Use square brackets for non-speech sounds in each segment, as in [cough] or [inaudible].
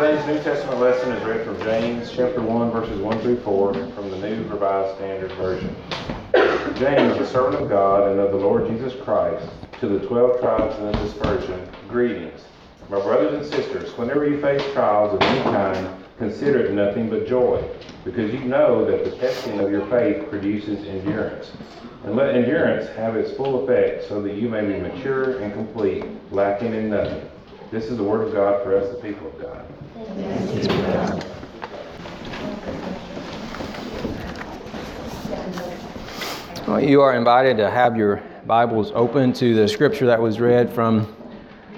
Today's New Testament lesson is read from James chapter 1 verses 1 through 4 from the New Revised Standard Version. James, the servant of God and of the Lord Jesus Christ, to the twelve tribes in the dispersion, greetings. My brothers and sisters, whenever you face trials of any kind, consider it nothing but joy, because you know that the testing of your faith produces endurance. And let endurance have its full effect, so that you may be mature and complete, lacking in nothing. This is the word of God for us, the people of God. Well, you are invited to have your Bibles open to the scripture that was read from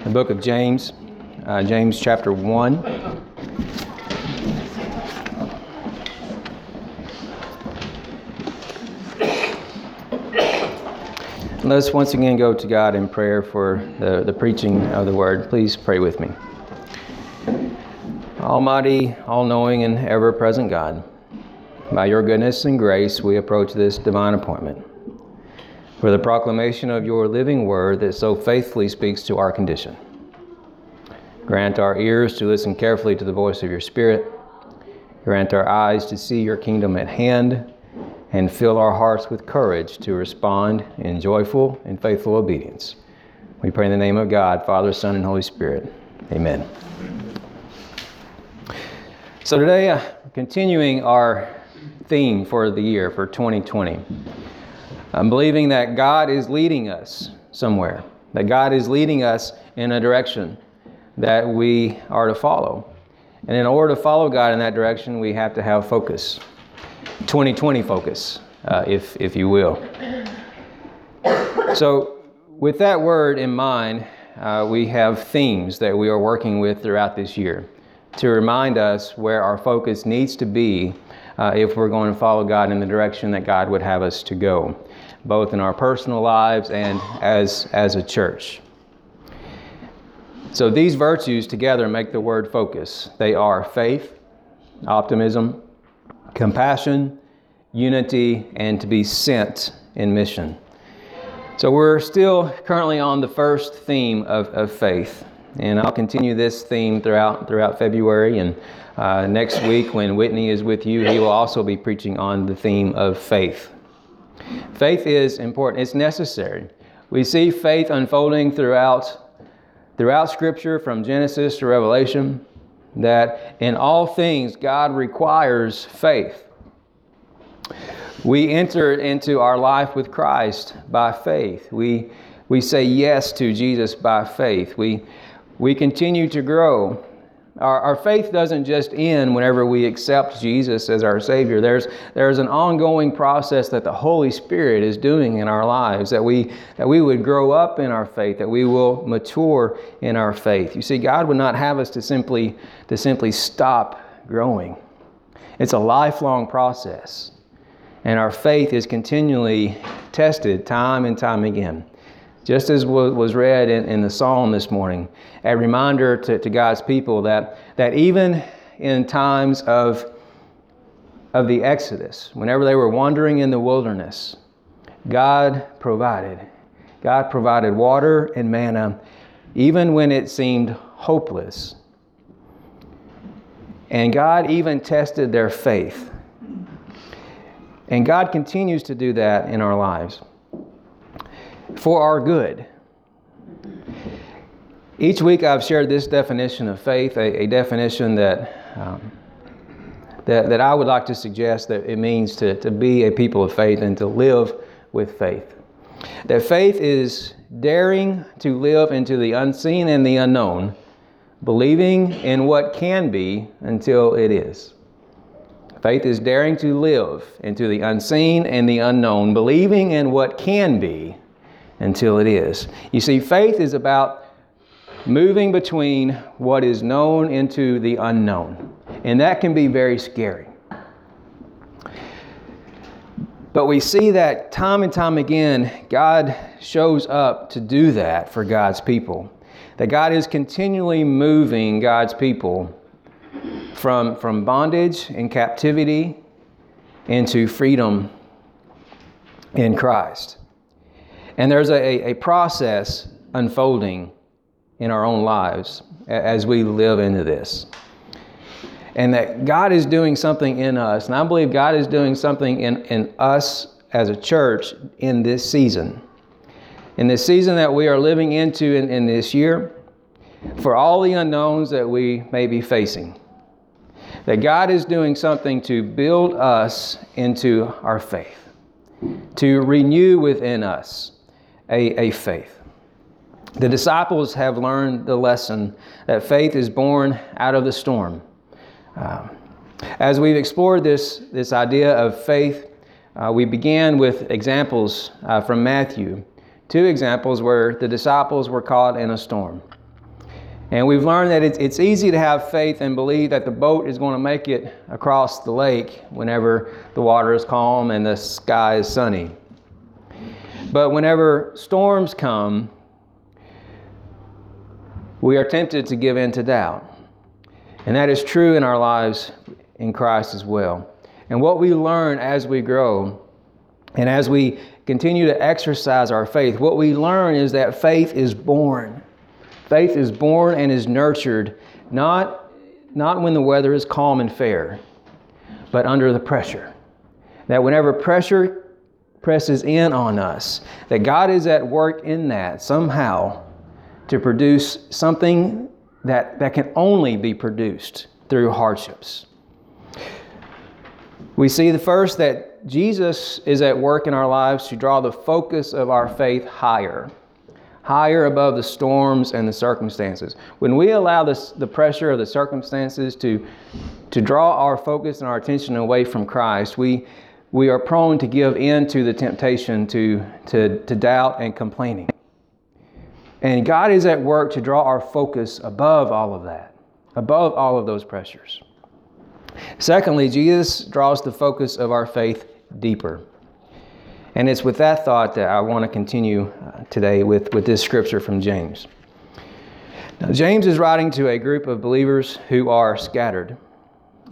the book of James, uh, James chapter 1. Let's once again go to God in prayer for the, the preaching of the word. Please pray with me. Almighty, all knowing, and ever present God, by your goodness and grace, we approach this divine appointment for the proclamation of your living word that so faithfully speaks to our condition. Grant our ears to listen carefully to the voice of your Spirit. Grant our eyes to see your kingdom at hand and fill our hearts with courage to respond in joyful and faithful obedience. We pray in the name of God, Father, Son, and Holy Spirit. Amen. So today, uh, continuing our theme for the year, for 2020, I'm believing that God is leading us somewhere, that God is leading us in a direction that we are to follow. And in order to follow God in that direction, we have to have focus. 2020 focus, uh, if, if you will. So, with that word in mind, uh, we have themes that we are working with throughout this year to remind us where our focus needs to be uh, if we're going to follow God in the direction that God would have us to go, both in our personal lives and as, as a church. So, these virtues together make the word focus. They are faith, optimism, compassion, unity, and to be sent in mission. So we're still currently on the first theme of, of faith. And I'll continue this theme throughout throughout February. And uh, next week, when Whitney is with you, he will also be preaching on the theme of faith. Faith is important. It's necessary. We see faith unfolding throughout throughout Scripture, from Genesis to Revelation that in all things God requires faith. We enter into our life with Christ by faith. We, we say yes to Jesus by faith. We, we continue to grow our, our faith doesn't just end whenever we accept Jesus as our Savior. There's, there's an ongoing process that the Holy Spirit is doing in our lives, that we, that we would grow up in our faith, that we will mature in our faith. You see, God would not have us to simply, to simply stop growing. It's a lifelong process. And our faith is continually tested time and time again just as was read in, in the psalm this morning, a reminder to, to God's people that, that even in times of, of the Exodus, whenever they were wandering in the wilderness, God provided. God provided water and manna, even when it seemed hopeless. And God even tested their faith. And God continues to do that in our lives for our good. Each week I've shared this definition of faith, a, a definition that, um, that, that I would like to suggest that it means to, to be a people of faith and to live with faith. That faith is daring to live into the unseen and the unknown, believing in what can be until it is. Faith is daring to live into the unseen and the unknown, believing in what can be until it is. You see, faith is about moving between what is known into the unknown, and that can be very scary. But we see that time and time again, God shows up to do that for God's people. That God is continually moving God's people from, from bondage and captivity into freedom in Christ. And there's a, a process unfolding in our own lives as we live into this. and that God is doing something in us. And I believe God is doing something in, in us as a church in this season. In this season that we are living into in, in this year, for all the unknowns that we may be facing. That God is doing something to build us into our faith, to renew within us a, a faith. The disciples have learned the lesson that faith is born out of the storm. Um, as we've explored this, this idea of faith, uh, we began with examples uh, from Matthew, two examples where the disciples were caught in a storm. And we've learned that it's, it's easy to have faith and believe that the boat is going to make it across the lake whenever the water is calm and the sky is sunny. But whenever storms come, we are tempted to give in to doubt. And that is true in our lives in Christ as well. And what we learn as we grow and as we continue to exercise our faith, what we learn is that faith is born. Faith is born and is nurtured not, not when the weather is calm and fair, but under the pressure. That whenever pressure presses in on us, that God is at work in that somehow to produce something that, that can only be produced through hardships. We see the first that Jesus is at work in our lives to draw the focus of our faith higher, higher above the storms and the circumstances. When we allow this, the pressure of the circumstances to, to draw our focus and our attention away from Christ, we, we are prone to give in to the temptation to, to, to doubt and complaining. And God is at work to draw our focus above all of that, above all of those pressures. Secondly, Jesus draws the focus of our faith deeper. And it's with that thought that I want to continue uh, today with, with this scripture from James. Now, James is writing to a group of believers who are scattered.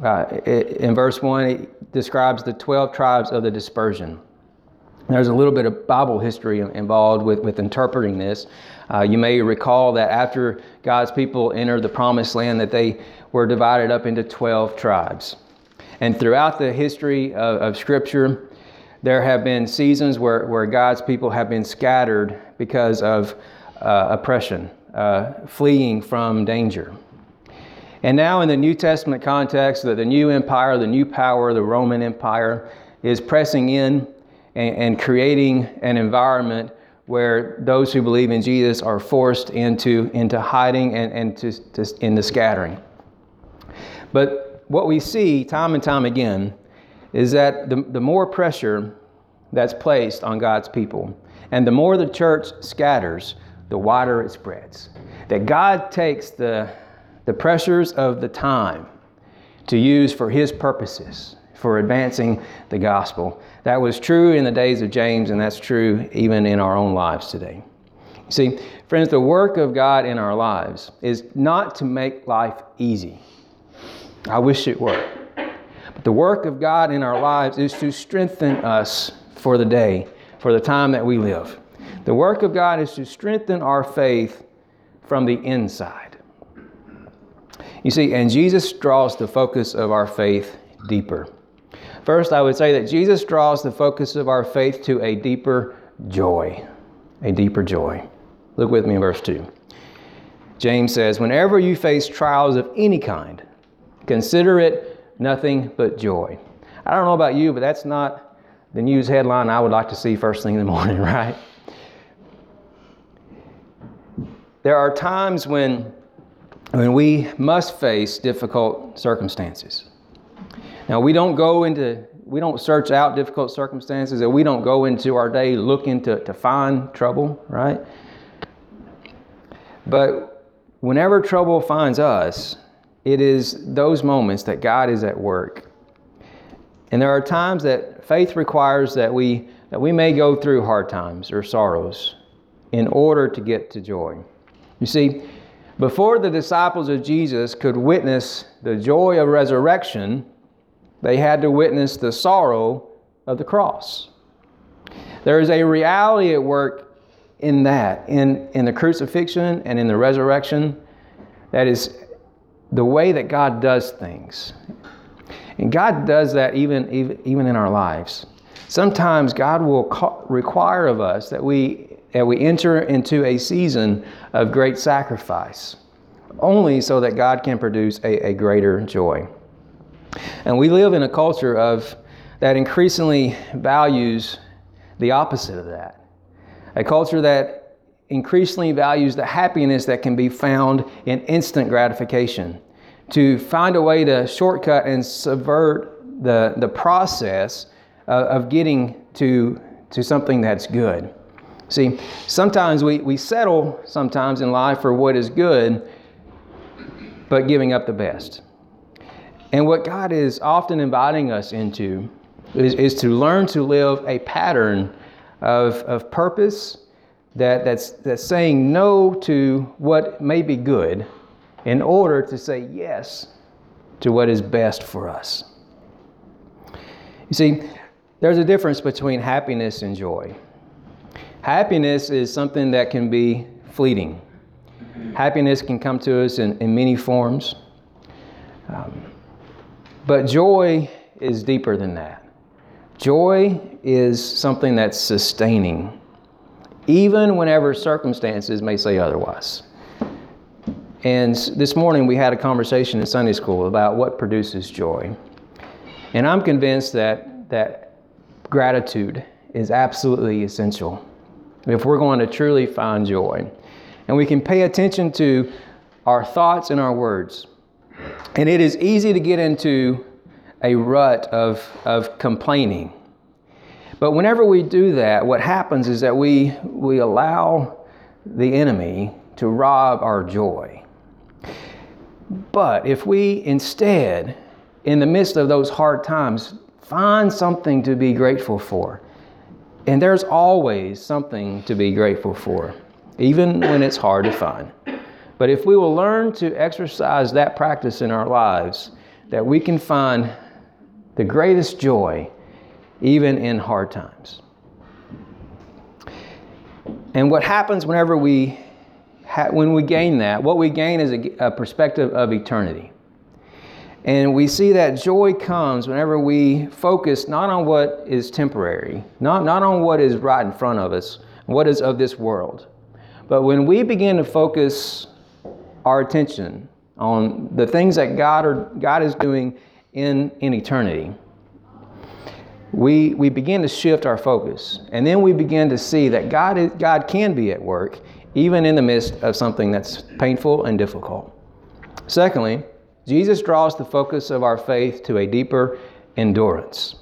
Uh, in verse 1, it describes the 12 tribes of the dispersion. There's a little bit of Bible history involved with, with interpreting this. Uh, you may recall that after God's people entered the promised land, that they were divided up into 12 tribes. And throughout the history of, of Scripture, there have been seasons where, where God's people have been scattered because of uh, oppression, uh, fleeing from danger. And now, in the New Testament context, that the new empire, the new power, the Roman Empire, is pressing in and, and creating an environment where those who believe in Jesus are forced into, into hiding and, and to, to, into scattering. But what we see time and time again is that the, the more pressure that's placed on God's people, and the more the church scatters, the wider it spreads. That God takes the, the pressures of the time to use for His purposes, for advancing the gospel. That was true in the days of James, and that's true even in our own lives today. See, friends, the work of God in our lives is not to make life easy. I wish it were. But the work of God in our lives is to strengthen us for the day, for the time that we live. The work of God is to strengthen our faith from the inside. You see, and Jesus draws the focus of our faith deeper. First, I would say that Jesus draws the focus of our faith to a deeper joy. A deeper joy. Look with me in verse 2. James says, Whenever you face trials of any kind, consider it nothing but joy. I don't know about you, but that's not the news headline I would like to see first thing in the [laughs] morning, right? There are times when, when we must face difficult circumstances. Now, we don't go into, we don't search out difficult circumstances, and we don't go into our day looking to, to find trouble, right? But whenever trouble finds us, it is those moments that God is at work. And there are times that faith requires that we, that we may go through hard times or sorrows in order to get to joy. You see, before the disciples of Jesus could witness the joy of resurrection, they had to witness the sorrow of the cross. There is a reality at work in that, in, in the crucifixion and in the resurrection, that is the way that God does things. And God does that even, even, even in our lives. Sometimes God will call, require of us that we, that we enter into a season of great sacrifice, only so that God can produce a, a greater joy. And we live in a culture of that increasingly values the opposite of that. A culture that increasingly values the happiness that can be found in instant gratification. To find a way to shortcut and subvert the, the process of, of getting to, to something that's good. See, sometimes we, we settle sometimes in life for what is good, but giving up the best. And what God is often inviting us into is, is to learn to live a pattern of, of purpose that, that's, that's saying no to what may be good in order to say yes to what is best for us. You see, there's a difference between happiness and joy. Happiness is something that can be fleeting. Happiness can come to us in, in many forms. Um, but joy is deeper than that. Joy is something that's sustaining, even whenever circumstances may say otherwise. And this morning we had a conversation in Sunday school about what produces joy. And I'm convinced that, that gratitude is absolutely essential if we're going to truly find joy. And we can pay attention to our thoughts and our words. And it is easy to get into a rut of, of complaining. But whenever we do that, what happens is that we, we allow the enemy to rob our joy. But if we instead, in the midst of those hard times, find something to be grateful for, and there's always something to be grateful for, even when it's hard to find. But if we will learn to exercise that practice in our lives, that we can find the greatest joy even in hard times. And what happens whenever we ha- when we gain that, what we gain is a, a perspective of eternity. And we see that joy comes whenever we focus not on what is temporary, not, not on what is right in front of us, what is of this world, but when we begin to focus our attention on the things that God, are, God is doing in, in eternity, we, we begin to shift our focus. And then we begin to see that God, is, God can be at work even in the midst of something that's painful and difficult. Secondly, Jesus draws the focus of our faith to a deeper endurance.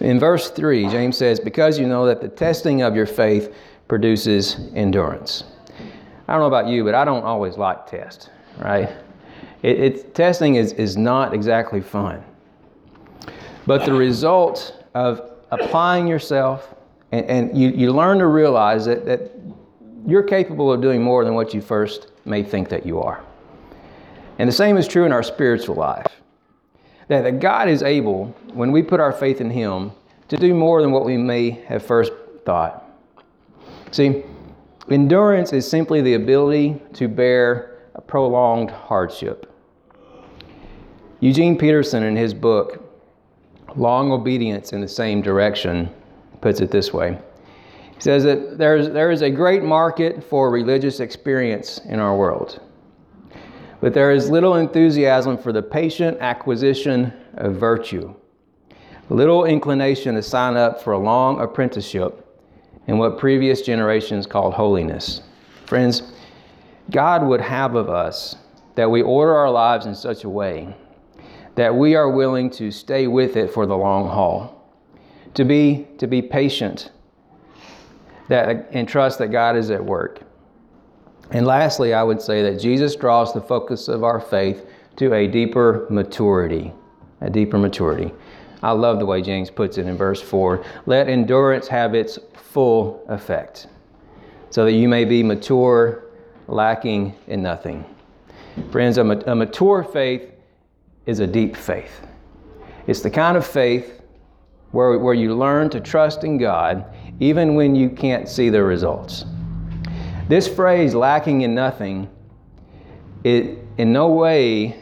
In verse 3, James says, Because you know that the testing of your faith produces endurance. I don't know about you, but I don't always like tests, right? It, it, testing is, is not exactly fun. But the result of applying yourself, and, and you, you learn to realize that, that you're capable of doing more than what you first may think that you are. And the same is true in our spiritual life. That, that God is able, when we put our faith in Him, to do more than what we may have first thought. See, endurance is simply the ability to bear a prolonged hardship. Eugene Peterson, in his book, Long Obedience in the Same Direction, puts it this way. He says that there's, there is a great market for religious experience in our world, but there is little enthusiasm for the patient acquisition of virtue, little inclination to sign up for a long apprenticeship in what previous generations called holiness. Friends, God would have of us that we order our lives in such a way that we are willing to stay with it for the long haul, to be, to be patient that, and trust that God is at work. And lastly, I would say that Jesus draws the focus of our faith to a deeper maturity. A deeper maturity. I love the way James puts it in verse 4. Let endurance have its full effect, so that you may be mature, lacking in nothing. Friends, a, a mature faith is a deep faith. It's the kind of faith where, where you learn to trust in God even when you can't see the results. This phrase, lacking in nothing, it in no way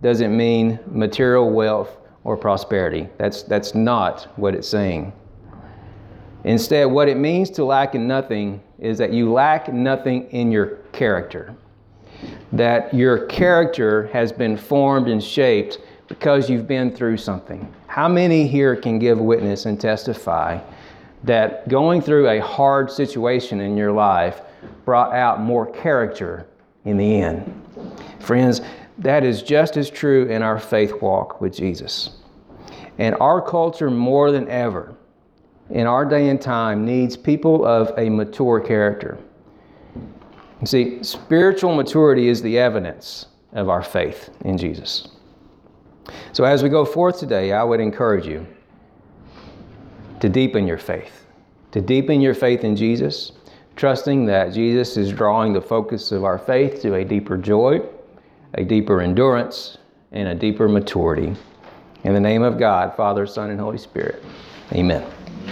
doesn't mean material wealth or prosperity. That's, that's not what it's saying. Instead, what it means to lack in nothing is that you lack nothing in your character. That your character has been formed and shaped because you've been through something. How many here can give witness and testify that going through a hard situation in your life brought out more character in the end? Friends, that is just as true in our faith walk with Jesus. And our culture, more than ever, in our day and time, needs people of a mature character. You see, spiritual maturity is the evidence of our faith in Jesus. So, as we go forth today, I would encourage you to deepen your faith, to deepen your faith in Jesus, trusting that Jesus is drawing the focus of our faith to a deeper joy, a deeper endurance, and a deeper maturity. In the name of God, Father, Son, and Holy Spirit, amen.